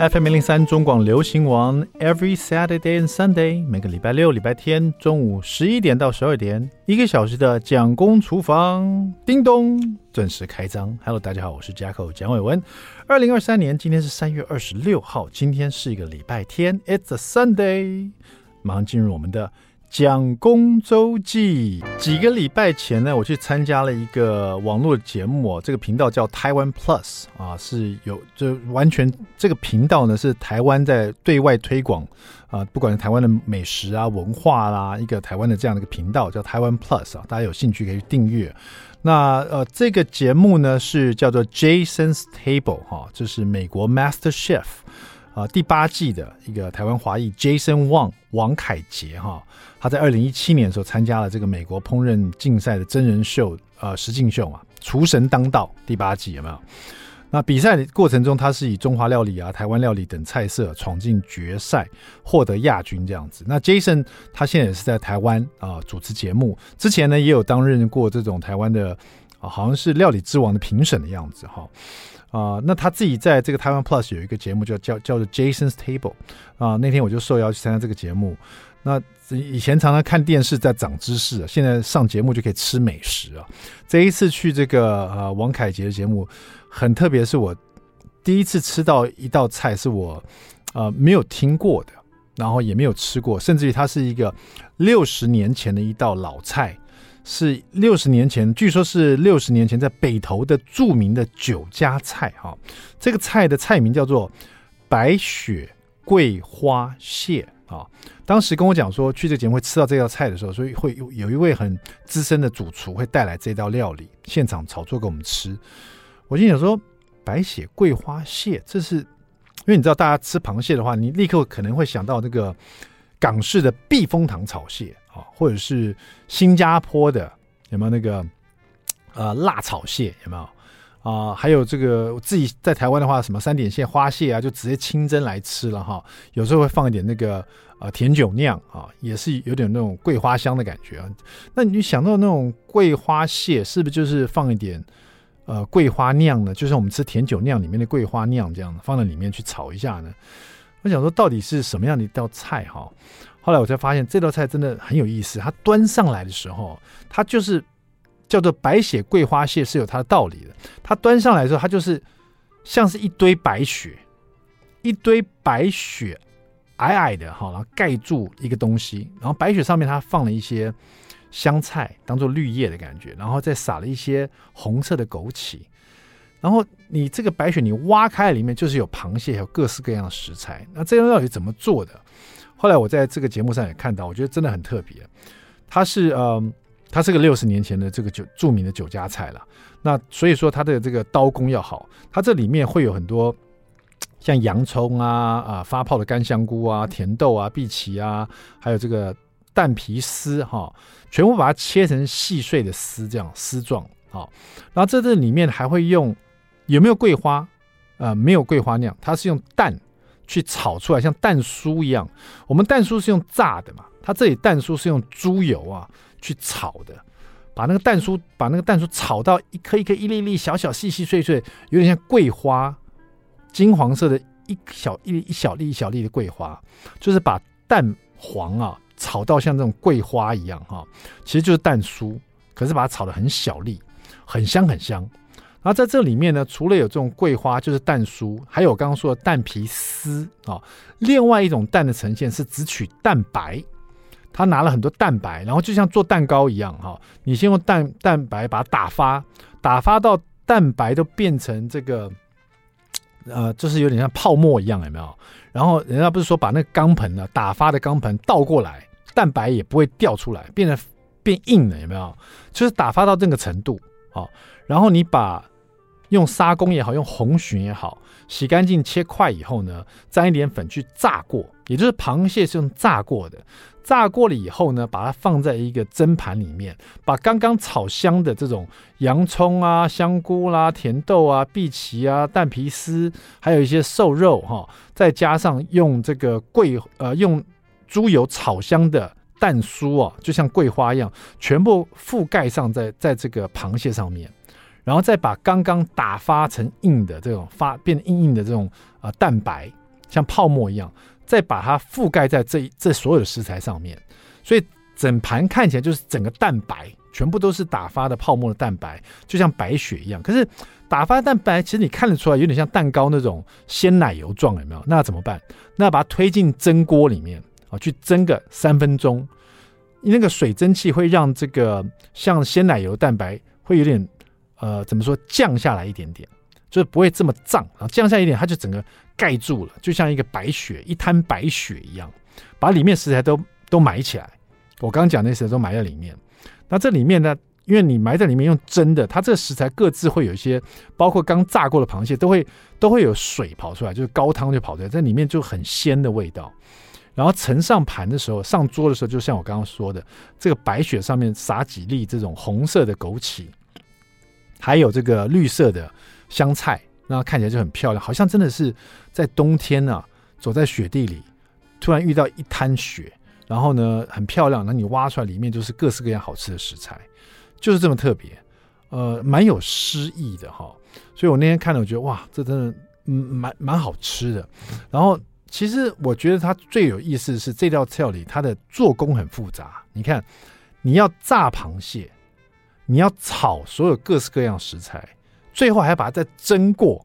FM 零零三中广流行王，Every Saturday and Sunday，每个礼拜六、礼拜天中午十一点到十二点，一个小时的蒋公厨房，叮咚，准时开张。Hello，大家好，我是 Jacko 蒋伟文。二零二三年，今天是三月二十六号，今天是一个礼拜天，It's a Sunday。马上进入我们的。蒋公周记。几个礼拜前呢，我去参加了一个网络节目哦，这个频道叫台湾 Plus 啊，是有就完全这个频道呢是台湾在对外推广啊，不管是台湾的美食啊、文化啦、一个台湾的这样的一个频道叫台湾 Plus 啊，大家有兴趣可以去订阅。那呃，这个节目呢是叫做 Jason's Table 哈、啊，就是美国 Master Chef 啊第八季的一个台湾华裔 Jason Wang 王凯杰哈。他在二零一七年的时候参加了这个美国烹饪竞赛的真人秀，呃，实境秀嘛，《厨神当道》第八季有没有？那比赛的过程中，他是以中华料理啊、台湾料理等菜色闯进决赛，获得亚军这样子。那 Jason 他现在也是在台湾啊、主持节目，之前呢也有担任过这种台湾的啊、好像是料理之王的评审的样子哈啊、那他自己在这个台湾 Plus 有一个节目叫叫叫做 Jason's Table 啊、那天我就受邀去参加这个节目。那以前常常看电视在长知识，现在上节目就可以吃美食啊！这一次去这个呃王凯杰的节目，很特别，是我第一次吃到一道菜是我呃没有听过的，然后也没有吃过，甚至于它是一个六十年前的一道老菜，是六十年前，据说是六十年前在北投的著名的酒家菜哈。这个菜的菜名叫做白雪桂花蟹。啊，当时跟我讲说去这个节目会吃到这道菜的时候，所以会有有一位很资深的主厨会带来这道料理，现场炒作给我们吃。我心想说，白雪桂花蟹，这是因为你知道，大家吃螃蟹的话，你立刻可能会想到那个港式的避风塘炒蟹或者是新加坡的有没有那个呃辣炒蟹有没有？啊、还有这个我自己在台湾的话，什么三点蟹、花蟹啊，就直接清蒸来吃了哈。有时候会放一点那个呃甜酒酿啊，也是有点那种桂花香的感觉啊。那你想到那种桂花蟹，是不是就是放一点呃桂花酿呢？就是我们吃甜酒酿里面的桂花酿这样放在里面去炒一下呢？我想说到底是什么样的一道菜哈？后来我才发现这道菜真的很有意思。它端上来的时候，它就是。叫做白雪桂花蟹是有它的道理的。它端上来的时候，它就是像是一堆白雪，一堆白雪矮矮的哈，然后盖住一个东西，然后白雪上面它放了一些香菜当做绿叶的感觉，然后再撒了一些红色的枸杞，然后你这个白雪你挖开里面就是有螃蟹，还有各式各样的食材。那这道料理怎么做的？后来我在这个节目上也看到，我觉得真的很特别。它是嗯。它是个六十年前的这个酒著名的酒家菜了，那所以说它的这个刀工要好，它这里面会有很多像洋葱啊啊发泡的干香菇啊甜豆啊碧琪啊，还有这个蛋皮丝哈，全部把它切成细碎的丝这样丝状啊，然后这这里面还会用有没有桂花？呃，没有桂花酿，它是用蛋去炒出来，像蛋酥一样。我们蛋酥是用炸的嘛，它这里蛋酥是用猪油啊。去炒的，把那个蛋酥，把那个蛋酥炒到一颗一颗、一粒粒小小、细细碎碎，有点像桂花，金黄色的一小一一小粒一小粒的桂花，就是把蛋黄啊炒到像这种桂花一样哈，其实就是蛋酥，可是把它炒得很小粒，很香很香。然后在这里面呢，除了有这种桂花，就是蛋酥，还有我刚刚说的蛋皮丝啊，另外一种蛋的呈现是只取蛋白。他拿了很多蛋白，然后就像做蛋糕一样哈，你先用蛋蛋白把它打发，打发到蛋白都变成这个，呃，就是有点像泡沫一样，有没有？然后人家不是说把那个钢盆呢，打发的钢盆倒过来，蛋白也不会掉出来，变得变硬了，有没有？就是打发到这个程度啊，然后你把用砂锅也好，用红鲟也好，洗干净切块以后呢，沾一点粉去炸过，也就是螃蟹是用炸过的。炸过了以后呢，把它放在一个蒸盘里面，把刚刚炒香的这种洋葱啊、香菇啦、甜豆啊、碧琪啊、蛋皮丝，还有一些瘦肉哈，再加上用这个桂呃用猪油炒香的蛋酥啊，就像桂花一样，全部覆盖上在在这个螃蟹上面，然后再把刚刚打发成硬的这种发变硬硬的这种啊蛋白像泡沫一样，再把它覆盖在这这所有的食材上面，所以整盘看起来就是整个蛋白全部都是打发的泡沫的蛋白，就像白雪一样。可是打发蛋白其实你看得出来有点像蛋糕那种鲜奶油状，有没有？那怎么办？那把它推进蒸锅里面啊，去蒸个三分钟。那个水蒸气会让这个像鲜奶油蛋白会有点呃怎么说降下来一点点，就是不会这么胀啊，降下一点它就整个盖住了，就像一个白雪一滩白雪一样，把里面食材都都埋起来。我刚刚讲那些都埋在里面。那这里面呢，因为你埋在里面用蒸的，它这个食材各自会有一些，包括刚炸过的螃蟹都会都会有水跑出来，就是高汤就跑出来，在里面就很鲜的味道。然后盛上盘的时候，上桌的时候，就像我刚刚说的，这个白雪上面撒几粒这种红色的枸杞，还有这个绿色的香菜，那看起来就很漂亮，好像真的是在冬天啊，走在雪地里，突然遇到一滩雪，然后呢很漂亮，那你挖出来里面就是各式各样好吃的食材，就是这么特别，呃，蛮有诗意的哈。所以我那天看了，我觉得哇，这真的蛮蛮好吃的，然后。其实我觉得它最有意思的是这道料理，它的做工很复杂。你看，你要炸螃蟹，你要炒所有各式各样食材，最后还要把它再蒸过。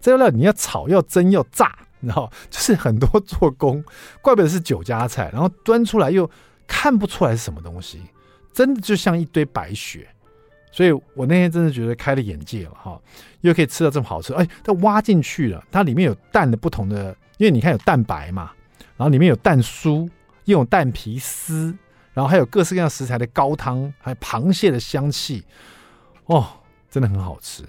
这道料你要炒、要蒸、要炸，你知道，就是很多做工。怪不得是酒家菜，然后端出来又看不出来是什么东西，真的就像一堆白雪。所以我那天真的觉得开了眼界了哈，又可以吃到这么好吃。哎，它挖进去了，它里面有蛋的不同的。因为你看有蛋白嘛，然后里面有蛋酥，又有蛋皮丝，然后还有各式各样食材的高汤，还有螃蟹的香气，哦，真的很好吃，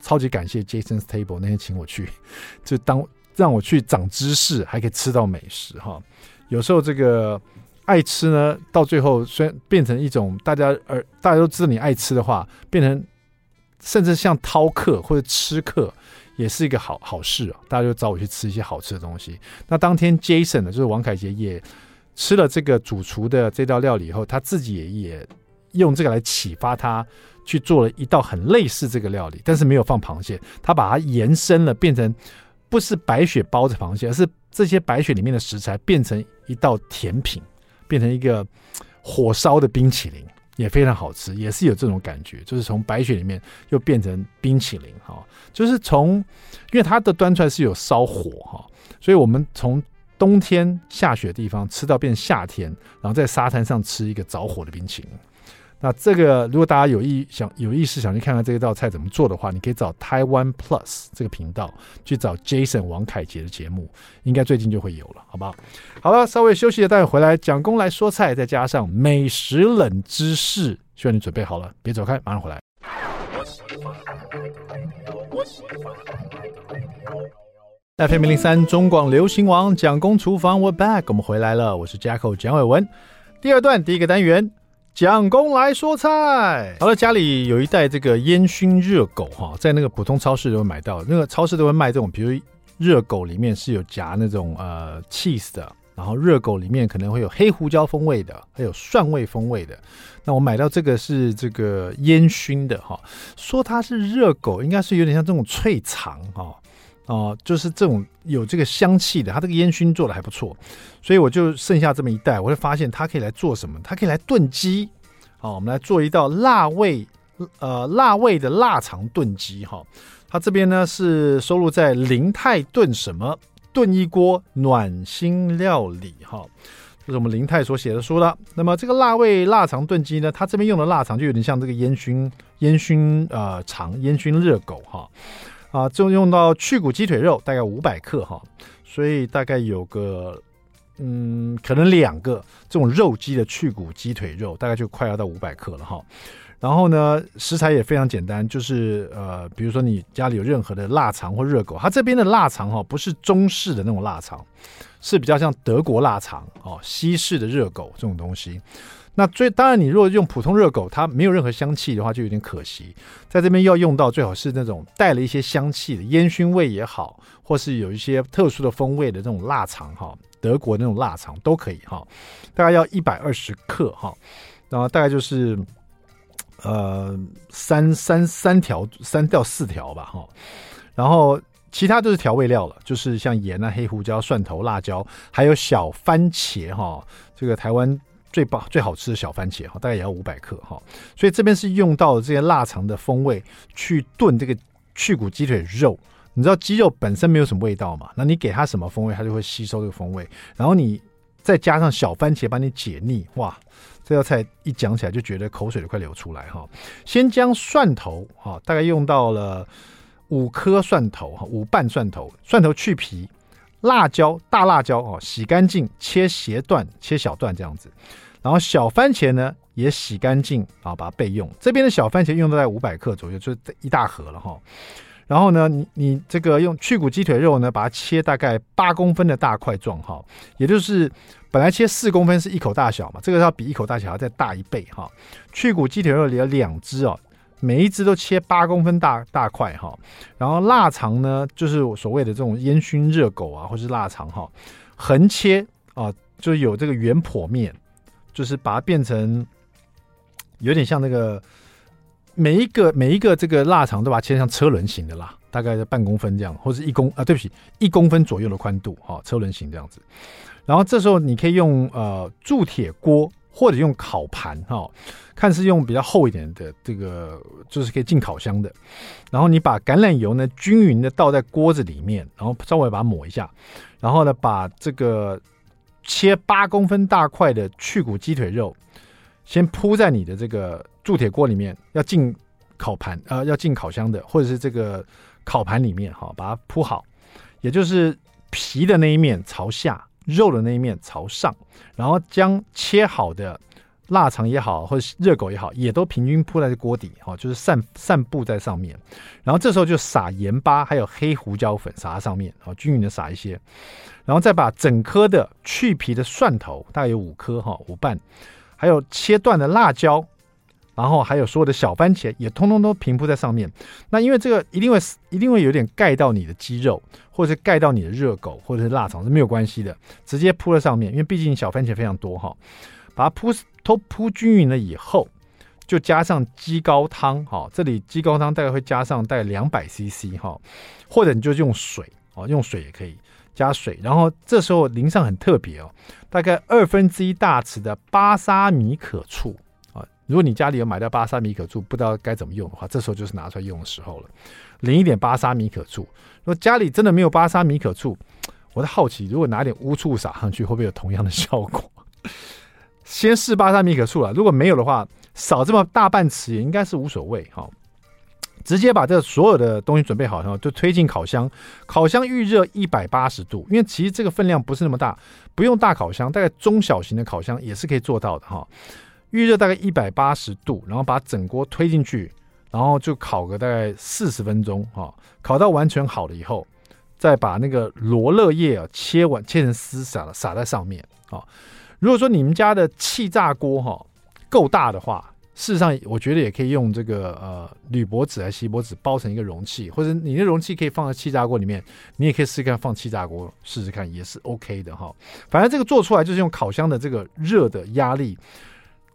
超级感谢 Jason's Table 那天请我去，就当让我去长知识，还可以吃到美食哈。有时候这个爱吃呢，到最后虽然变成一种大家而大家都知道你爱吃的话，变成甚至像饕客或者吃客。也是一个好好事啊！大家就找我去吃一些好吃的东西。那当天 Jason 呢，就是王凯杰也吃了这个主厨的这道料理以后，他自己也也用这个来启发他去做了一道很类似这个料理，但是没有放螃蟹，他把它延伸了，变成不是白雪包着螃蟹，而是这些白雪里面的食材变成一道甜品，变成一个火烧的冰淇淋。也非常好吃，也是有这种感觉，就是从白雪里面又变成冰淇淋哈，就是从，因为它的端出来是有烧火哈，所以我们从冬天下雪的地方吃到变夏天，然后在沙滩上吃一个着火的冰淇淋。那这个，如果大家有意想有意识想去看看这一道菜怎么做的话，你可以找台湾 Plus 这个频道去找 Jason 王凯杰的节目，应该最近就会有了，好不好？好了，稍微休息一下，待会回来蒋工来说菜，再加上美食冷知识，希望你准备好了，别走开，马上回来。FM 零三中广流行王蒋公厨房，We're back，我们回来了，我是 Jacko 蒋伟文，第二段第一个单元。蒋公来说菜，好了，家里有一袋这个烟熏热狗哈，在那个普通超市都会买到，那个超市都会卖这种，比如热狗里面是有夹那种呃 cheese 的，然后热狗里面可能会有黑胡椒风味的，还有蒜味风味的。那我买到这个是这个烟熏的哈，说它是热狗，应该是有点像这种脆肠哈。哦、就是这种有这个香气的，它这个烟熏做的还不错，所以我就剩下这么一袋，我会发现它可以来做什么？它可以来炖鸡。好，我们来做一道辣味，呃，辣味的腊肠炖鸡。哈，它这边呢是收录在林泰炖什么炖一锅暖心料理。哈，这是我们林泰所写的书了。那么这个辣味腊肠炖鸡呢，它这边用的腊肠就有点像这个烟熏烟熏呃肠烟熏热狗。哈。啊，就用到去骨鸡腿肉，大概五百克哈，所以大概有个，嗯，可能两个这种肉鸡的去骨鸡腿肉，大概就快要到五百克了哈。然后呢，食材也非常简单，就是呃，比如说你家里有任何的腊肠或热狗，它这边的腊肠哈，不是中式的那种腊肠，是比较像德国腊肠哦，西式的热狗这种东西。那最当然，你如果用普通热狗，它没有任何香气的话，就有点可惜。在这边要用到最好是那种带了一些香气的烟熏味也好，或是有一些特殊的风味的这种腊肠哈，德国那种腊肠都可以哈。大概要一百二十克哈，然后大概就是呃三三三条三到四条吧哈。然后其他都是调味料了，就是像盐啊、黑胡椒、蒜头、辣椒，还有小番茄哈。这个台湾最棒、最好吃的小番茄哈，大概也要五百克哈。所以这边是用到了这些腊肠的风味去炖这个去骨鸡腿肉。你知道鸡肉本身没有什么味道嘛？那你给它什么风味，它就会吸收这个风味。然后你再加上小番茄帮你解腻，哇！这道菜一讲起来就觉得口水都快流出来哈。先将蒜头哈，大概用到了。五颗蒜头哈，五瓣蒜头，蒜头去皮，辣椒大辣椒哦，洗干净，切斜段，切小段这样子。然后小番茄呢也洗干净啊，把它备用。这边的小番茄用到在五百克左右，就是一大盒了哈。然后呢，你你这个用去骨鸡腿肉呢，把它切大概八公分的大块状哈，也就是本来切四公分是一口大小嘛，这个要比一口大小要再大一倍哈。去骨鸡腿肉里有两只哦。每一只都切八公分大大块哈，然后腊肠呢，就是所谓的这种烟熏热狗啊，或是腊肠哈，横切啊，就有这个圆剖面，就是把它变成有点像那个每一个每一个这个腊肠都把它切成车轮形的啦，大概在半公分这样，或是一公啊，对不起，一公分左右的宽度哈，车轮形这样子。然后这时候你可以用呃铸铁锅。或者用烤盘哈，看是用比较厚一点的这个，就是可以进烤箱的。然后你把橄榄油呢均匀的倒在锅子里面，然后稍微把它抹一下，然后呢把这个切八公分大块的去骨鸡腿肉先铺在你的这个铸铁锅里面，要进烤盘呃要进烤箱的，或者是这个烤盘里面哈，把它铺好，也就是皮的那一面朝下。肉的那一面朝上，然后将切好的腊肠也好，或者热狗也好，也都平均铺在这锅底，哈，就是散散布在上面。然后这时候就撒盐巴，还有黑胡椒粉撒在上面，啊，均匀的撒一些，然后再把整颗的去皮的蒜头，大概有五颗，哈，五瓣，还有切断的辣椒。然后还有所有的小番茄也通通都平铺在上面。那因为这个一定会一定会有点盖到你的鸡肉，或者是盖到你的热狗，或者是腊肠是没有关系的，直接铺在上面。因为毕竟小番茄非常多哈，把它铺都铺均匀了以后，就加上鸡高汤哈。这里鸡高汤大概会加上大概两百 CC 哈，或者你就用水哦，用水也可以加水。然后这时候淋上很特别哦，大概二分之一大匙的巴沙米可醋。啊如果你家里有买到巴沙米可醋，不知道该怎么用的话，这时候就是拿出来用的时候了。淋一点巴沙米可醋。如果家里真的没有巴沙米可醋，我在好奇，如果拿点乌醋撒上去，会不会有同样的效果？先试巴沙米可醋了，如果没有的话，少这么大半匙也应该是无所谓哈。直接把这所有的东西准备好，然后就推进烤箱。烤箱预热一百八十度，因为其实这个分量不是那么大，不用大烤箱，大概中小型的烤箱也是可以做到的哈。预热大概一百八十度，然后把整锅推进去，然后就烤个大概四十分钟哈，烤到完全好了以后，再把那个罗勒叶啊切完切成丝撒了撒在上面啊。如果说你们家的气炸锅哈够大的话，事实上我觉得也可以用这个呃铝箔纸还是锡箔纸包成一个容器，或者你的容器可以放在气炸锅里面，你也可以试试看放气炸锅试试看也是 OK 的哈。反正这个做出来就是用烤箱的这个热的压力。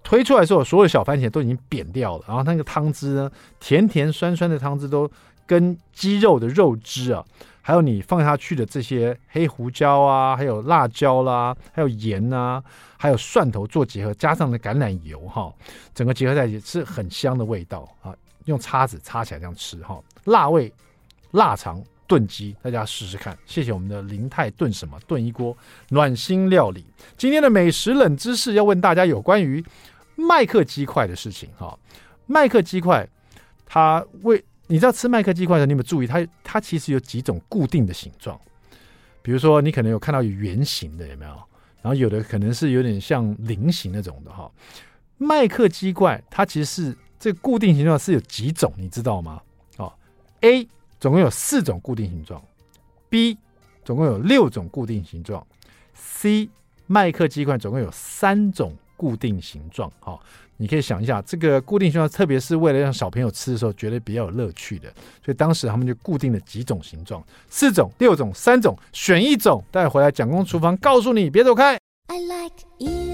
推出来的时候，所有小番茄都已经扁掉了，然后那个汤汁呢，甜甜酸酸的汤汁都跟鸡肉的肉汁啊，还有你放下去的这些黑胡椒啊，还有辣椒啦，还有盐啊，还有蒜头做结合，加上的橄榄油哈，整个结合在一起是很香的味道啊。用叉子叉起来这样吃哈，辣味腊肠炖鸡，大家试试看。谢谢我们的林泰炖什么炖一锅暖心料理。今天的美食冷知识要问大家有关于。麦克鸡块的事情哈，麦克鸡块，它为你知道吃麦克鸡块的时候，你有没有注意它？它其实有几种固定的形状，比如说你可能有看到有圆形的，有没有？然后有的可能是有点像菱形那种的哈。麦克鸡块它其实是这固定形状是有几种，你知道吗？哦，A 总共有四种固定形状，B 总共有六种固定形状，C 麦克鸡块总共有三种。固定形状，好，你可以想一下，这个固定形状，特别是为了让小朋友吃的时候觉得比较有乐趣的，所以当时他们就固定了几种形状，四种、六种、三种，选一种，带回来蒋公厨房告诉你，别走开。I like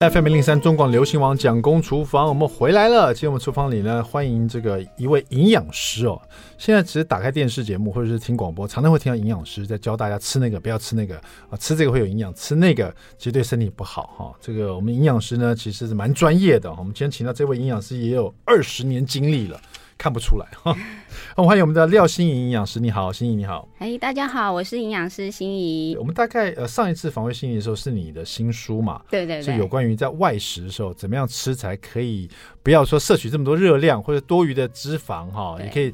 FM 零零三中广流行网蒋公厨房，我们回来了。今天我们厨房里呢，欢迎这个一位营养师哦。现在其实打开电视节目或者是听广播，常常会听到营养师在教大家吃那个，不要吃那个啊，吃这个会有营养，吃那个其实对身体不好哈。这个我们营养师呢，其实是蛮专业的。我们今天请到这位营养师也有二十年经历了。看不出来哈，我 欢迎我们的廖心怡营养师，你好，心怡你好，哎，大家好，我是营养师心怡。我们大概呃上一次访问心怡的时候是你的新书嘛？对对对，是有关于在外食的时候怎么样吃才可以不要说摄取这么多热量或者多余的脂肪哈，也可以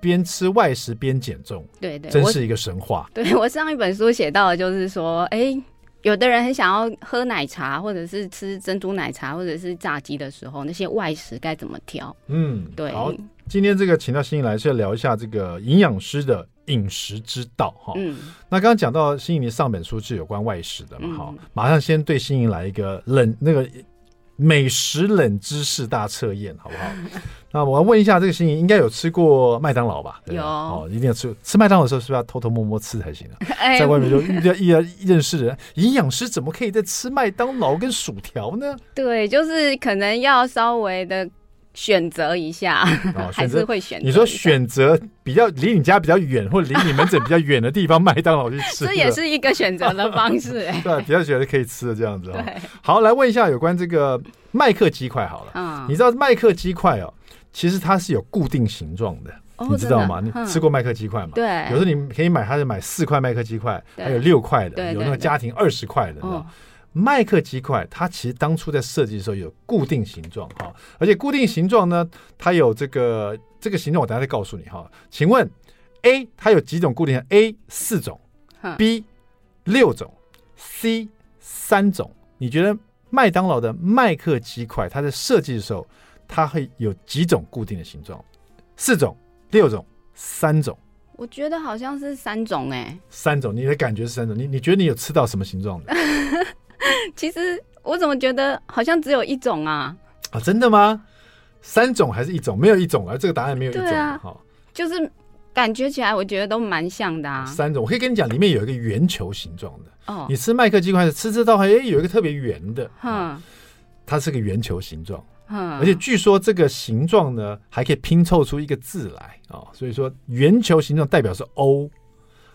边吃外食边减重。对对，真是一个神话。我对我上一本书写到的就是说，哎。有的人很想要喝奶茶，或者是吃珍珠奶茶，或者是炸鸡的时候，那些外食该怎么挑？嗯，对。好，今天这个请到新颖来是要聊一下这个营养师的饮食之道哈。嗯。那刚刚讲到新颖的上本书是有关外食的嘛？哈、嗯，马上先对新颖来一个冷那个。美食冷知识大测验，好不好？那我要问一下，这个心仪应该有吃过麦当劳吧？有哦，一定要吃。吃麦当劳的时候，是不是要偷偷摸摸吃才行啊？在外面就遇到一认识的人，营养师怎么可以在吃麦当劳跟薯条呢？对，就是可能要稍微的。选择一下，哦、还是会选择。你说选择比较离你家比较远，或者离你门诊比较远的地方，麦当劳去吃，这也是一个选择的方式。哎，对，比较觉得可以吃的这样子。对，好，来问一下有关这个麦克鸡块好了。嗯，你知道麦克鸡块哦，其实它是有固定形状的，哦、你知道吗？你吃过麦克鸡块吗？对，有时候你可以买，它是买四块麦克鸡块，还有六块的，有那个家庭二十块的。麦克鸡块，它其实当初在设计的时候有固定形状哈，而且固定形状呢，它有这个这个形状，我等下再告诉你哈。请问 A 它有几种固定？A 四种，B 六种，C 三种。你觉得麦当劳的麦克鸡块，它在设计的时候，它会有几种固定的形状？四种、六种、三种？我觉得好像是三种哎、欸。三种，你的感觉是三种？你你觉得你有吃到什么形状的？其实我怎么觉得好像只有一种啊？啊，真的吗？三种还是一种？没有一种啊，这个答案没有一种。啊，就是感觉起来，我觉得都蛮像的啊。三种，我可以跟你讲，里面有一个圆球形状的。哦，你吃麦克鸡块吃吃到，哎，有一个特别圆的，嗯，它是个圆球形状，嗯，而且据说这个形状呢，还可以拼凑出一个字来啊，所以说圆球形状代表是 O。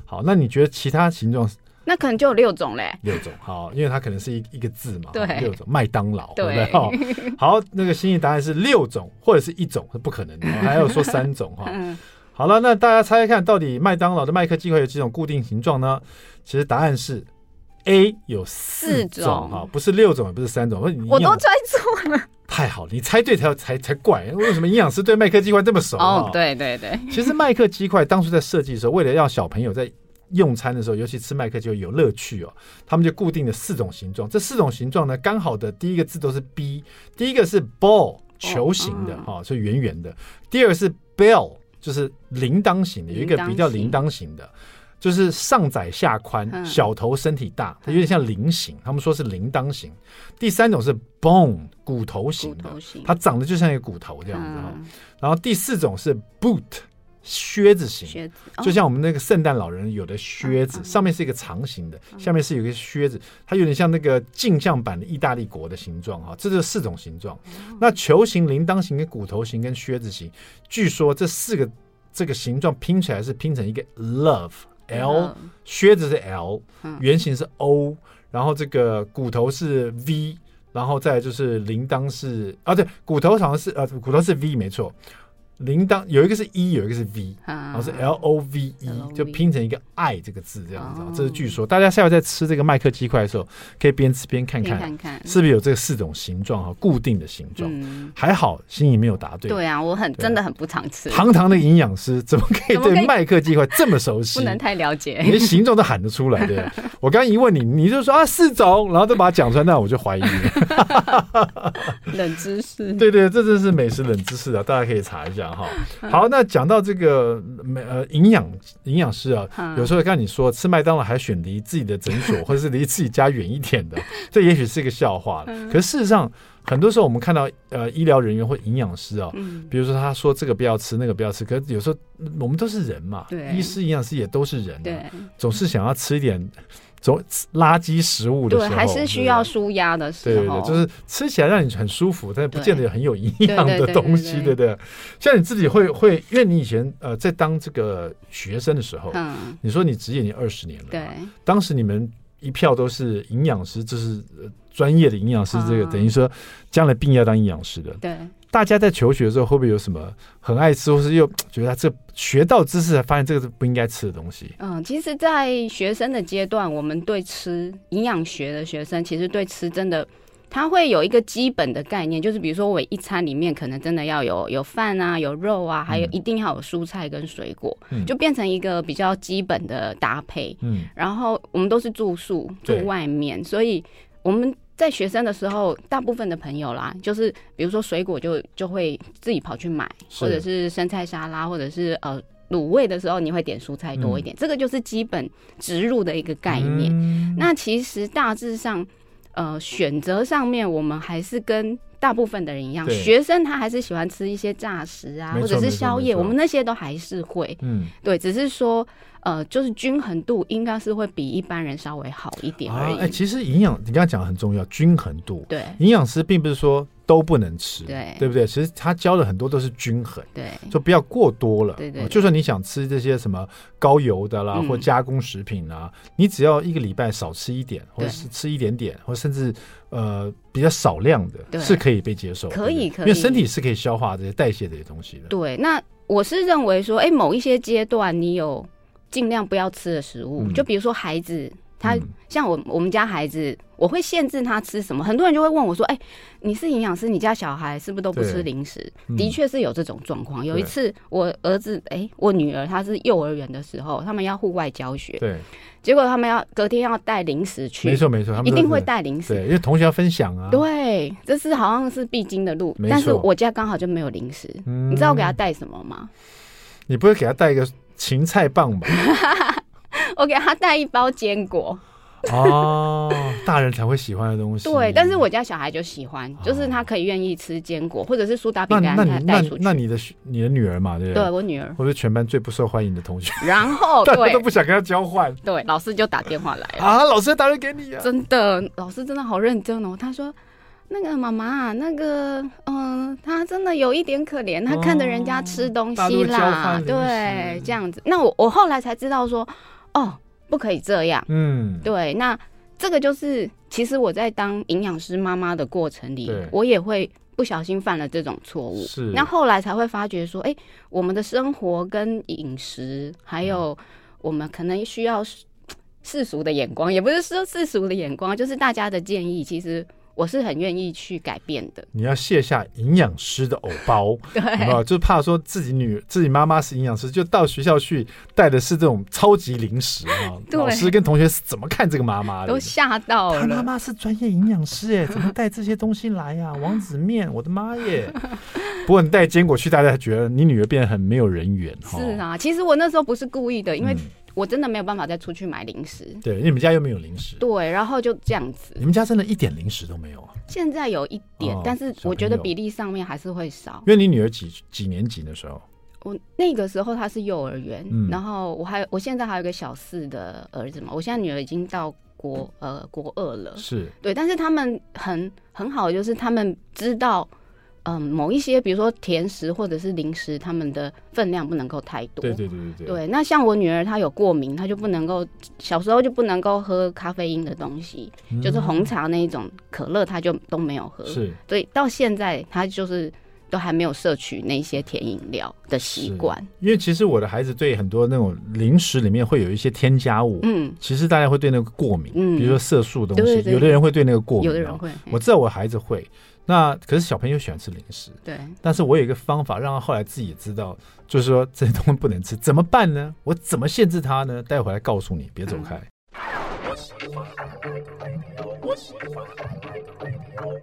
好，那你觉得其他形状？那可能就有六种嘞，六种好，因为它可能是一一个字嘛，对，六种麦当劳，对不对？好，好，那个心意答案是六种或者是一种是不可能的，还要说三种哈。好了，那大家猜猜看，到底麦当劳的麦克鸡块有几种固定形状呢？其实答案是 A 有四种哈，不是六种，也不是三种。我都猜错了，太好了，你猜对才才才怪。为什么营养师对麦克鸡块这么熟？哦，对对对，其实麦克鸡块当初在设计的时候，为了让小朋友在用餐的时候，尤其吃麦克就有乐趣哦。他们就固定了四种形状，这四种形状呢，刚好的第一个字都是 B。第一个是 ball 球形的哈，是圆圆的。第二个是 bell 就是铃铛形的，有一个比较铃铛形的，就是上窄下宽，小头身体大，它有点像菱形。他们说是铃铛形。第三种是 bone 骨头型的，它长得就像一个骨头这样子哈。然后第四种是 boot。靴子型，靴子就像我们那个圣诞老人有的靴子，上面是一个长形的，下面是有一个靴子，它有点像那个镜像版的意大利国的形状哈。这是四种形状。那球形、铃铛形、跟骨头形跟靴子形，据说这四个这个形状拼起来是拼成一个 love L，靴子是 L，圆形是 O，然后这个骨头是 V，然后再就是铃铛是啊，对，骨头好像是呃，骨头是 V 没错。铃铛有一个是 E，有一个是 V，然后是 L O V E，就拼成一个爱这个字这样子。这是据说，大家下午在吃这个麦克鸡块的时候，可以边吃边看看，看看是不是有这四种形状哈，固定的形状。还好心仪没有答对。对啊，我很真的很不常吃。堂堂的营养师怎么可以对麦克鸡块这么熟悉？不能太了解，连形状都喊得出来。对，我刚刚一问你，你就说啊四种，然后都把它讲出来，那我就怀疑了。冷知识。对对，这真是美食冷知识啊！大家可以查一下。好，好，那讲到这个美呃营养营养师啊，有时候看你说吃麦当劳还选离自己的诊所 或者是离自己家远一点的，这也许是一个笑话。可是事实上，很多时候我们看到呃医疗人员或营养师啊，比如说他说这个不要吃，那个不要吃，可是有时候我们都是人嘛，医师营养师也都是人，总是想要吃一点种垃圾食物的时候，对，还是需要舒压的时候，对对对，就是吃起来让你很舒服，但不见得很有营养的东西，对不对？像你自己会会，因为你以前呃在当这个学生的时候，嗯，你说你职业已经二十年了，对，当时你们一票都是营养师，就是专业的营养师，这个等于说将来毕业要当营养师的，对。大家在求学的时候会不会有什么很爱吃，或是又觉得这学到知识才发现这个是不应该吃的东西？嗯，其实，在学生的阶段，我们对吃营养学的学生，其实对吃真的他会有一个基本的概念，就是比如说我一餐里面可能真的要有有饭啊，有肉啊，还有一定要有蔬菜跟水果，嗯，就变成一个比较基本的搭配。嗯，然后我们都是住宿住外面，所以我们。在学生的时候，大部分的朋友啦，就是比如说水果就就会自己跑去买，或者是生菜沙拉，或者是呃卤味的时候，你会点蔬菜多一点，嗯、这个就是基本植入的一个概念。嗯、那其实大致上，呃，选择上面我们还是跟大部分的人一样，学生他还是喜欢吃一些炸食啊，或者是宵夜，我们那些都还是会，嗯，对，只是说。呃，就是均衡度应该是会比一般人稍微好一点而已。哎、啊欸，其实营养你刚刚讲的很重要，均衡度。对，营养师并不是说都不能吃，对，对不对？其实他教的很多都是均衡，对，就不要过多了。对对，对，就算你想吃这些什么高油的啦，嗯、或加工食品啊，你只要一个礼拜少吃一点，或者是吃一点点，或甚至呃比较少量的，是可以被接受。可以，可以，因为身体是可以消化这些代谢这些东西的。对，那我是认为说，哎、欸，某一些阶段你有。尽量不要吃的食物，嗯、就比如说孩子，他、嗯、像我我们家孩子，我会限制他吃什么。很多人就会问我说：“哎、欸，你是营养师，你家小孩是不是都不吃零食？”的确是有这种状况。有一次，我儿子哎、欸，我女儿她是幼儿园的时候，他们要户外教学，对，结果他们要隔天要带零食去，没错没错，他们一定会带零食，对，因为同学要分享啊。对，这是好像是必经的路，但是我家刚好就没有零食。嗯、你知道我给他带什么吗？你不会给他带一个？芹菜棒吧，我给他带一包坚果哦，大人才会喜欢的东西。对，但是我家小孩就喜欢，就是他可以愿意吃坚果，或者是苏打饼干，他带出去。那你的你的女儿嘛，对不对？对我女儿，我是全班最不受欢迎的同学。然后 大家都不想跟他交换，对，老师就打电话来了啊，老师打电话给你啊，真的，老师真的好认真哦，他说。那个妈妈，那个，嗯、呃，他真的有一点可怜，他看着人家吃东西啦，哦、对，这样子。那我我后来才知道说，哦，不可以这样，嗯，对。那这个就是，其实我在当营养师妈妈的过程里，我也会不小心犯了这种错误。是。那后来才会发觉说，哎、欸，我们的生活跟饮食，还有我们可能需要世俗的眼光，也不是说世俗的眼光，就是大家的建议，其实。我是很愿意去改变的。你要卸下营养师的偶包，对，就怕说自己女、自己妈妈是营养师，就到学校去带的是这种超级零食啊。对，老师跟同学是怎么看这个妈妈的？都吓到了。他妈妈是专业营养师哎，怎么带这些东西来呀、啊？王子面，我的妈耶！不过你带坚果去，大家觉得你女儿变得很没有人缘。是啊，其实我那时候不是故意的，因为。我真的没有办法再出去买零食。对，你们家又没有零食。对，然后就这样子。你们家真的一点零食都没有啊？现在有一点，哦、但是我觉得比例上面还是会少。因为你女儿几几年级的时候？我那个时候她是幼儿园，嗯、然后我还我现在还有一个小四的儿子嘛。我现在女儿已经到国呃国二了，是对，但是他们很很好，就是他们知道。嗯，某一些比如说甜食或者是零食，他们的分量不能够太多。对对对对对。对，那像我女儿她有过敏，她就不能够小时候就不能够喝咖啡因的东西，嗯、就是红茶那一种可乐，她就都没有喝。是。所以到现在她就是都还没有摄取那些甜饮料的习惯。因为其实我的孩子对很多那种零食里面会有一些添加物，嗯，其实大家会对那个过敏，嗯，比如说色素的东西，对对对，有的人会对那个过敏，有的人会。我知道我孩子会。那可是小朋友喜欢吃零食，对。但是我有一个方法，让他后来自己也知道，就是说这些东西不能吃，怎么办呢？我怎么限制他呢？待会来告诉你，别走开。嗯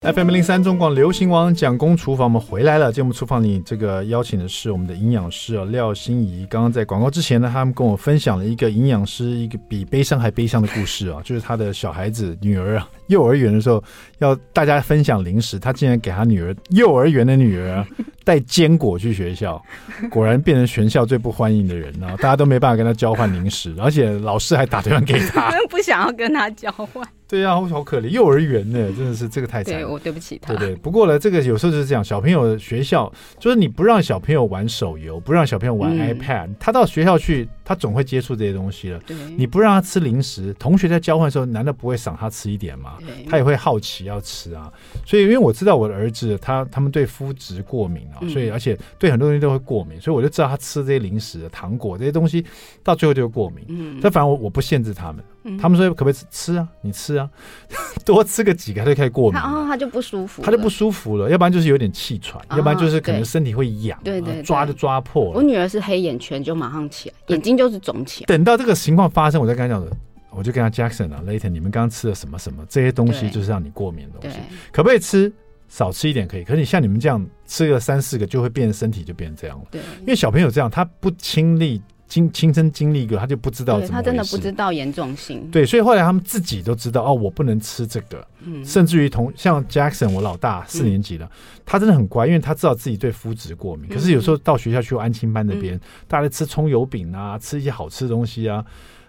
FM 零三中广流行网蒋公厨房，我们回来了。节目厨房里，这个邀请的是我们的营养师啊，廖心怡。刚刚在广告之前呢，他们跟我分享了一个营养师一个比悲伤还悲伤的故事啊，就是他的小孩子女儿啊，幼儿园的时候要大家分享零食，他竟然给他女儿幼儿园的女儿 带坚果去学校，果然变成全校最不欢迎的人了！大家都没办法跟他交换零食，而且老师还打电话给他，不想要跟他交换。对啊，好可怜，幼儿园呢，真的是这个太惨我对不起他。对对，不过呢，这个有时候就是这样，小朋友学校就是你不让小朋友玩手游，不让小朋友玩 iPad，、嗯、他到学校去，他总会接触这些东西了。对，你不让他吃零食，同学在交换的时候，难道不会赏他吃一点吗？对，他也会好奇要吃啊。所以，因为我知道我的儿子他他们对麸质过敏啊，所以而且对很多东西都会过敏，所以我就知道他吃这些零食、糖果这些东西，到最后就会过敏。嗯，但反正我我不限制他们。他们说可不可以吃？吃啊，你吃啊，多吃个几个他就开始过敏，哦，他就不舒服，他就不舒服了。要不然就是有点气喘，要不然就是可能身体会痒，对对，抓就抓破了。我女儿是黑眼圈就马上起来，眼睛就是肿起来。等到这个情况发生，我再跟他讲的，我就跟他 Jackson 啊，Later，你们刚刚吃了什么什么这些东西，就是让你过敏的东西，可不可以吃？少吃一点可以，可是你像你们这样吃个三四个，就会变身体就变成这样了。对，因为小朋友这样，他不亲历。经亲身经历过，他就不知道怎么。他真的不知道严重性。对，所以后来他们自己都知道哦，我不能吃这个。嗯，甚至于同像 Jackson，我老大四年级了，嗯，他真的很乖，因为他知道自己对麸质过敏，嗯。可是有时候到学校去安亲班那边，嗯，大家吃葱油饼啊，吃一些好吃的东西啊，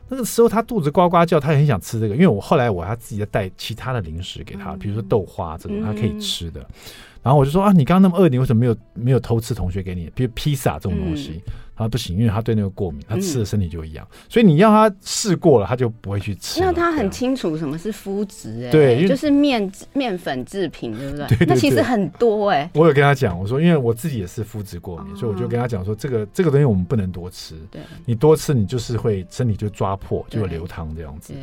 那个时候他肚子呱呱叫，他也很想吃这个。因为我后来我还自己在带其他的零食给他，嗯，比如说豆花这种他可以吃的。然后我就说啊，你刚刚那么饿，你为什么没有没有偷吃同学给你，比如披萨这种东西？嗯他不行，因为他对那个过敏，他吃了身体就一样，嗯，所以你要他试过了，他就不会去吃。那他很清楚什么是麸质，哎，对，就是面面粉制品，对不对？对，那其实很多哎。我有跟他讲，我说因为我自己也是麸质过敏，哦，所以我就跟他讲说，这个这个东西我们不能多吃。对，你多吃你就是会身体就抓破，就会流汤这样子。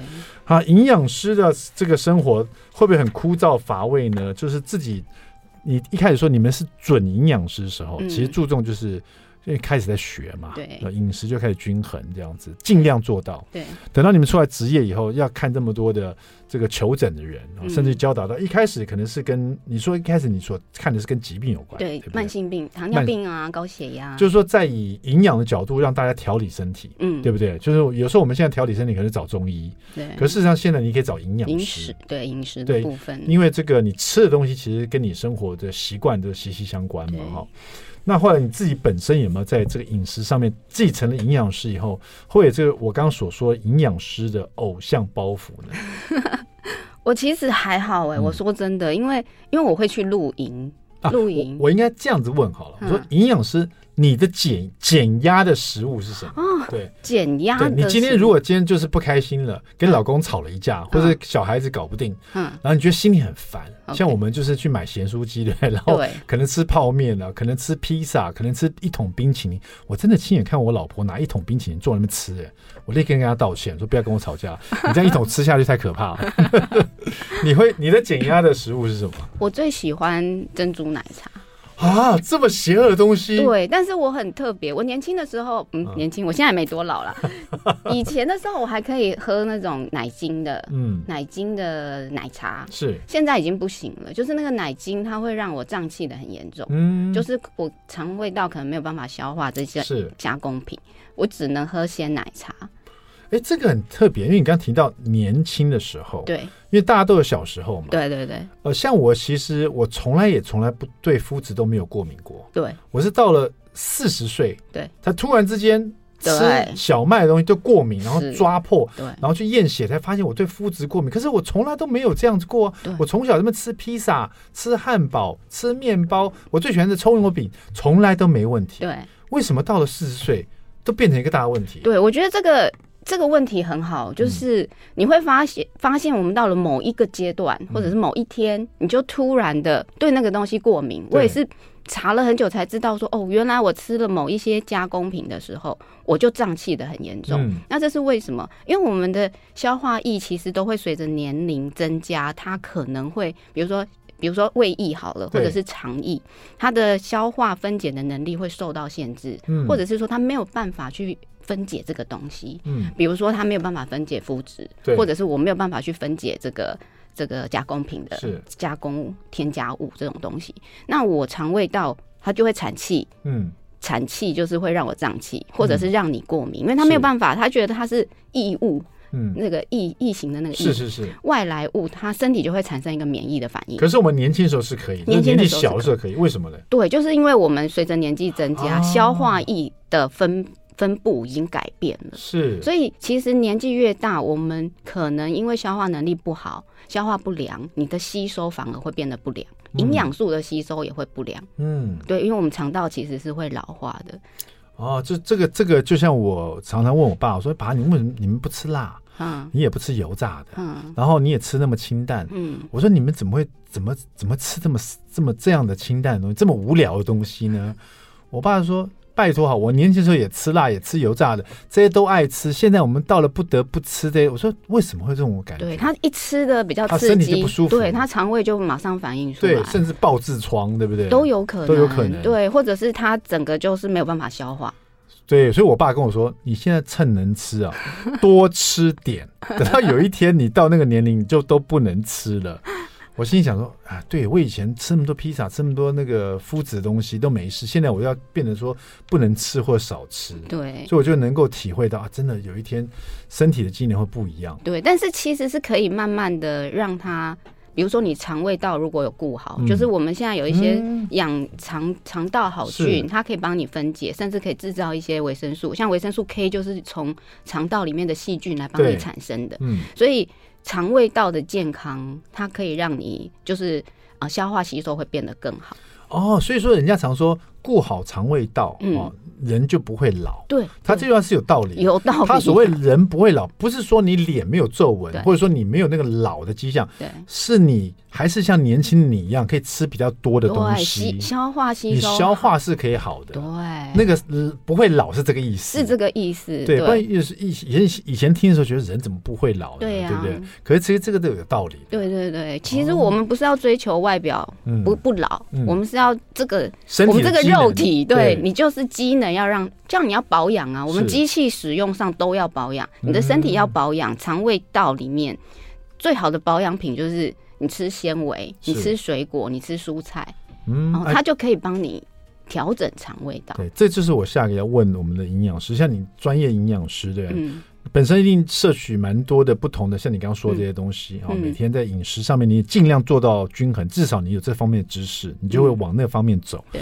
好，营养师的这个生活会不会很枯燥乏味呢？就是自己，你一开始说你们是准营养师的时候，嗯，其实注重就是。因为开始在学嘛，对，饮食就开始均衡这样子，尽量做到。对，等到你们出来职业以后，要看这么多的这个求诊的人，嗯、甚至教导到一开始可能是跟你说，一开始你所看的是跟疾病有关，对，对对？慢性病、糖尿病啊、高血压，就是说在以营养的角度让大家调理身体，嗯，对不对？就是有时候我们现在调理身体可能找中医，对，可事实上现在你可以找营养师，饮食对饮食的部分，因为这个你吃的东西其实跟你生活的习惯都息息相关嘛，哈。那后来你自己本身有没有在这个饮食上面继承了营养师以后，会有这个我刚刚所说营养师的偶像包袱呢？我其实还好哎、欸，我说真的，因为因为我会去露营，露营、啊，我，我应该这样子问好了，我说营养师。你的减减压的食物是什么？哦，对，减压。对，你今天如果今天就是不开心了，跟老公吵了一架，或者小孩子搞不定，嗯，然后你觉得心里很烦，像我们就是去买咸酥鸡对，然后可能吃泡面了，可能吃披萨，可能吃一桶冰淇淋。我真的亲眼看我老婆拿一桶冰淇淋坐在那边吃，哎，我立刻跟她道歉，说不要跟我吵架，你这样一桶吃下去太可怕了。你会你的减压的食物是什么？我最喜欢珍珠奶茶。啊，这么邪恶的东西！对，但是我很特别。我年轻的时候，嗯，年轻，我现在也没多老了。以前的时候，我还可以喝那种奶精的，嗯，奶精的奶茶。是，现在已经不行了。就是那个奶精，它会让我胀气的很严重。嗯，就是我肠胃道可能没有办法消化这些加工品，我只能喝鲜奶茶。哎，这个很特别，因为你刚刚提到年轻的时候，对，因为大家都有小时候嘛，对对对。呃，像我其实我从来也从来不对麸质都没有过敏过，对，我是到了四十岁，对，才突然之间吃小麦的东西就过敏，然后抓破，对，然后去验血才发现我对麸质过敏。可是我从来都没有这样子过，我从小这么吃披萨、吃汉堡、吃面包，我最喜欢的葱油饼，从来都没问题。对，为什么到了四十岁都变成一个大问题？对，我觉得这个。这个问题很好，就是你会发现，发现我们到了某一个阶段，或者是某一天，你就突然的对那个东西过敏。我也是查了很久才知道说，哦，原来我吃了某一些加工品的时候，我就胀气的很严重。那这是为什么？因为我们的消化液其实都会随着年龄增加，它可能会，比如说，比如说胃液好了，或者是肠液，它的消化分解的能力会受到限制，或者是说它没有办法去。分解这个东西，嗯，比如说它没有办法分解肤质，或者是我没有办法去分解这个这个加工品的是。加工添加物这种东西。那我肠胃道它就会产气，嗯，产气就是会让我胀气，或者是让你过敏，因为它没有办法，他觉得它是异物。嗯，那个异异形的那个是是是。外来物，它身体就会产生一个免疫的反应。可是我们年轻时候是可以，年纪小的时候可以，为什么呢？对，就是因为我们随着年纪增加，啊、消化液的分分布已经改变了。是，所以其实年纪越大，我们可能因为消化能力不好，消化不良，你的吸收反而会变得不良，营养素的吸收也会不良。嗯，对，因为我们肠道其实是会老化的。哦，这这个这个，就像我常常问我爸，我说爸，你为什么你们不吃辣？嗯，你也不吃油炸的，嗯，然后你也吃那么清淡，嗯，我说你们怎么会怎么怎么吃这么这么这样的清淡的东西，这么无聊的东西呢？我爸说：“拜托哈，我年轻时候也吃辣，也吃油炸的，这些都爱吃。现在我们到了不得不吃这些，我说为什么会这种感觉？对他一吃的比较刺激，他身体就不舒服，对他肠胃就马上反应出来，对，甚至爆痔疮，对不对？都有可能，都有可能，对，或者是他整个就是没有办法消化。”对，所以我爸跟我说：“你现在趁能吃啊，多吃点。等到有一天你到那个年龄，你就都不能吃了。”我心里想说：“啊，对我以前吃那么多披萨，吃那么多那个麸质的东西都没事，现在我要变得说不能吃或少吃。”对，所以我就能够体会到啊，真的有一天身体的机能会不一样。对，但是其实是可以慢慢的让它。比如说，你肠胃道如果有顾好，嗯，就是我们现在有一些养肠肠道好菌，它可以帮你分解，甚至可以制造一些维生素，像维生素 K 就是从肠道里面的细菌来帮你产生的。嗯，所以肠胃道的健康，它可以让你就是啊、呃、消化吸收会变得更好。哦，所以说人家常说顾好肠胃道，嗯。哦人就不会老，对，他这句话是有道理，有道理。他所谓人不会老，不是说你脸没有皱纹，或者说你没有那个老的迹象，对，是你还是像年轻你一样可以吃比较多的东西，消化吸收，你消化是可以好的，对，那个不会老是这个意思，是这个意思，对。不然以以前以前听的时候觉得人怎么不会老呢？对不对？可是其实这个都有道理，对对对。其实我们不是要追求外表不不老，我们是要这个我们这个肉体，对你就是机能要让这样。你要保养啊，我们机器使用上都要保养，你的身体要保养，肠胃道里面最好的保养品就是你吃纤维，你吃水果，你吃蔬菜，嗯，然后它就可以帮你调整肠胃道。对，这就是我下个要问我们的营养师，像你专业营养师对，嗯，本身一定摄取蛮多的不同的，像你刚刚说的这些东西，啊，每天在饮食上面你也尽量做到均衡，至少你有这方面的知识，你就会往那方面走。对，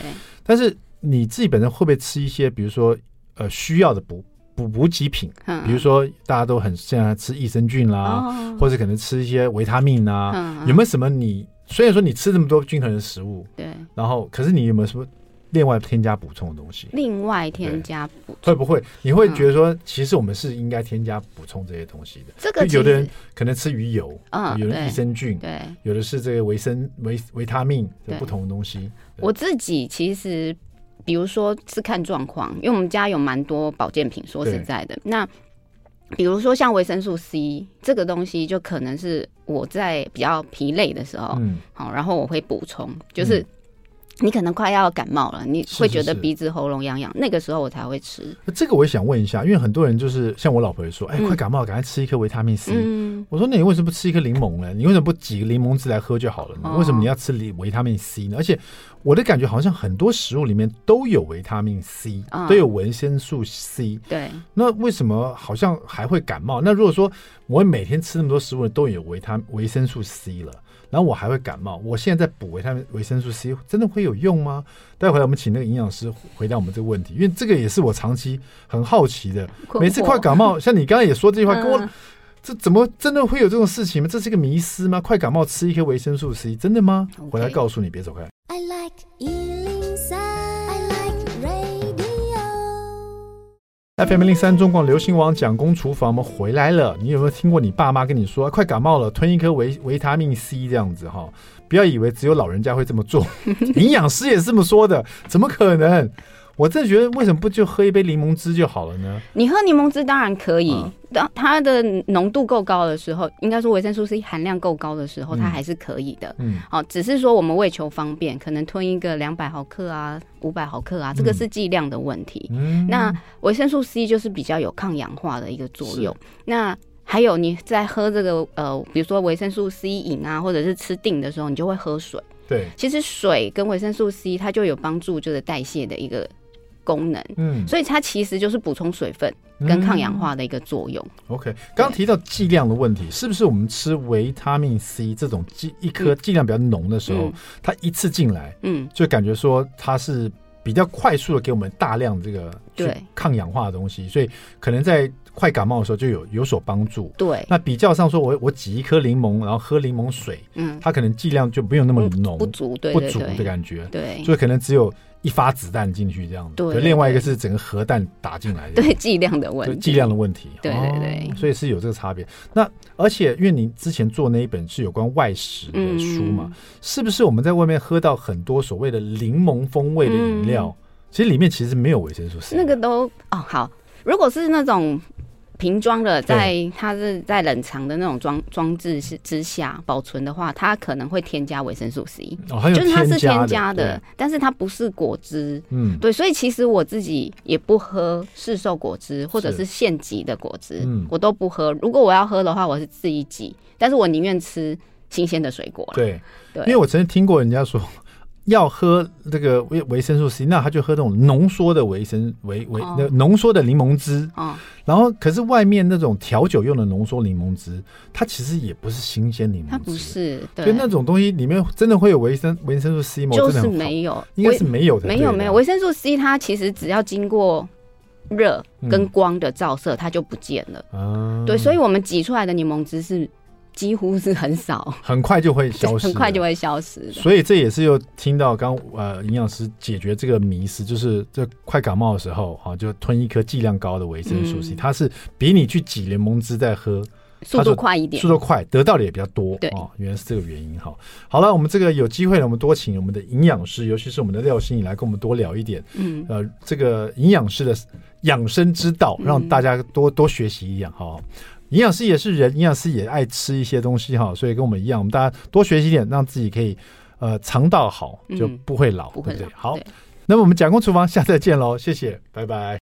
但是你自己本身会不会吃一些，比如说？呃，需要的补补补给品，比如说大家都很现在吃益生菌啦，哦、或者可能吃一些维他命啊，嗯、有没有什么你？虽然说你吃这么多均衡的食物，对，然后可是你有没有什么另外添加补充的东西？另外添加补会不会？你会觉得说，其实我们是应该添加补充这些东西的？这个有的人可能吃鱼油，嗯，有的益生菌，对，有的是这个维生维维他命的不同的东西。我自己其实。比如说是看状况，因为我们家有蛮多保健品。说实在的，那比如说像维生素 C 这个东西，就可能是我在比较疲累的时候，嗯，好，然后我会补充，就是。你可能快要感冒了，你会觉得鼻子喉咙痒痒，那个时候我才会吃。这个我也想问一下，因为很多人就是像我老婆也说，哎、欸，快感冒了，赶快吃一颗维他命 C。嗯、我说，那你为什么不吃一颗柠檬呢？你为什么不挤个柠檬汁来喝就好了呢？哦、为什么你要吃维他命 C 呢？而且我的感觉好像很多食物里面都有维他命 C，、哦、都有维生素 C。对，那为什么好像还会感冒？那如果说我每天吃那么多食物都有维他维生素 C 了？然后我还会感冒，我现在在补维他命维生素 C，真的会有用吗？待会儿我们请那个营养师回答我们这个问题，因为这个也是我长期很好奇的。每次快感冒，像你刚刚也说这句话，跟我这怎么真的会有这种事情吗？这是一个迷思吗？快感冒吃一颗维生素 C，真的吗？回来告诉你，别走开。I like FM 零三中广流行网蒋公厨房，我们回来了。你有没有听过你爸妈跟你说，快感冒了，吞一颗维维他命 C 这样子哈？不要以为只有老人家会这么做，营养师也是这么说的，怎么可能？我真的觉得，为什么不就喝一杯柠檬汁就好了呢？你喝柠檬汁当然可以，当、嗯、它的浓度够高的时候，应该说维生素 C 含量够高的时候，它还是可以的。嗯，好，只是说我们为求方便，可能吞一个两百毫克啊，五百毫克啊，这个是剂量的问题。嗯，那维生素 C 就是比较有抗氧化的一个作用。那还有你在喝这个呃，比如说维生素 C 饮啊，或者是吃定的时候，你就会喝水。对，其实水跟维生素 C 它就有帮助，就是代谢的一个功能。嗯，所以它其实就是补充水分跟抗氧化的一个作用。嗯、OK，刚刚提到剂量的问题，是不是我们吃维他命 C 这种剂一颗剂量比较浓的时候，嗯、它一次进来，嗯，就感觉说它是比较快速的给我们大量这个对抗氧化的东西，所以可能在。快感冒的时候就有有所帮助。对，那比较上说，我我挤一颗柠檬，然后喝柠檬水，嗯，它可能剂量就没有那么浓，不足，对，不足的感觉，对，所以可能只有一发子弹进去这样子。对，另外一个是整个核弹打进来的，对，剂量的问题，剂量的问题，对对对，所以是有这个差别。那而且因为您之前做那一本是有关外食的书嘛，是不是我们在外面喝到很多所谓的柠檬风味的饮料，其实里面其实没有维生素 C？那个都哦好，如果是那种。瓶装的，在它是在冷藏的那种装装置是之下保存的话，它可能会添加维生素 C，哦，就是它是添加的，但是它不是果汁，嗯，对，所以其实我自己也不喝市售果汁或者是现挤的果汁，嗯，我都不喝。如果我要喝的话，我是自己挤，但是我宁愿吃新鲜的水果。对，对，因为我曾经听过人家说。要喝这个维维生素 C，那他就喝这种浓缩的维生维维那浓缩的柠檬汁。哦。然后，可是外面那种调酒用的浓缩柠檬汁，它其实也不是新鲜柠檬汁。它不是。对。所以那种东西里面真的会有维生维生素 C 吗？就是没有，应该是没有的。没有没有，维生素 C 它其实只要经过热跟光的照射，它就不见了。嗯。对，所以我们挤出来的柠檬汁是。几乎是很少，很快就会消失，很快就会消失。所以这也是又听到刚呃营养师解决这个迷思，就是这快感冒的时候啊，就吞一颗剂量高的维生素 C，嗯、它是比你去挤柠檬汁再喝速度快一点，速度快得到的也比较多。对啊，原来是这个原因。哈，好了，我们这个有机会呢，我们多请我们的营养师，尤其是我们的廖心怡来跟我们多聊一点。嗯，呃，这个营养师的养生之道，让大家多多学习一样。好。营养师也是人，营养师也爱吃一些东西哈，所以跟我们一样，我们大家多学习一点，让自己可以呃肠道好，就不会老，嗯、对不对？好，那么我们蒋公厨房下次再见喽，谢谢，拜拜。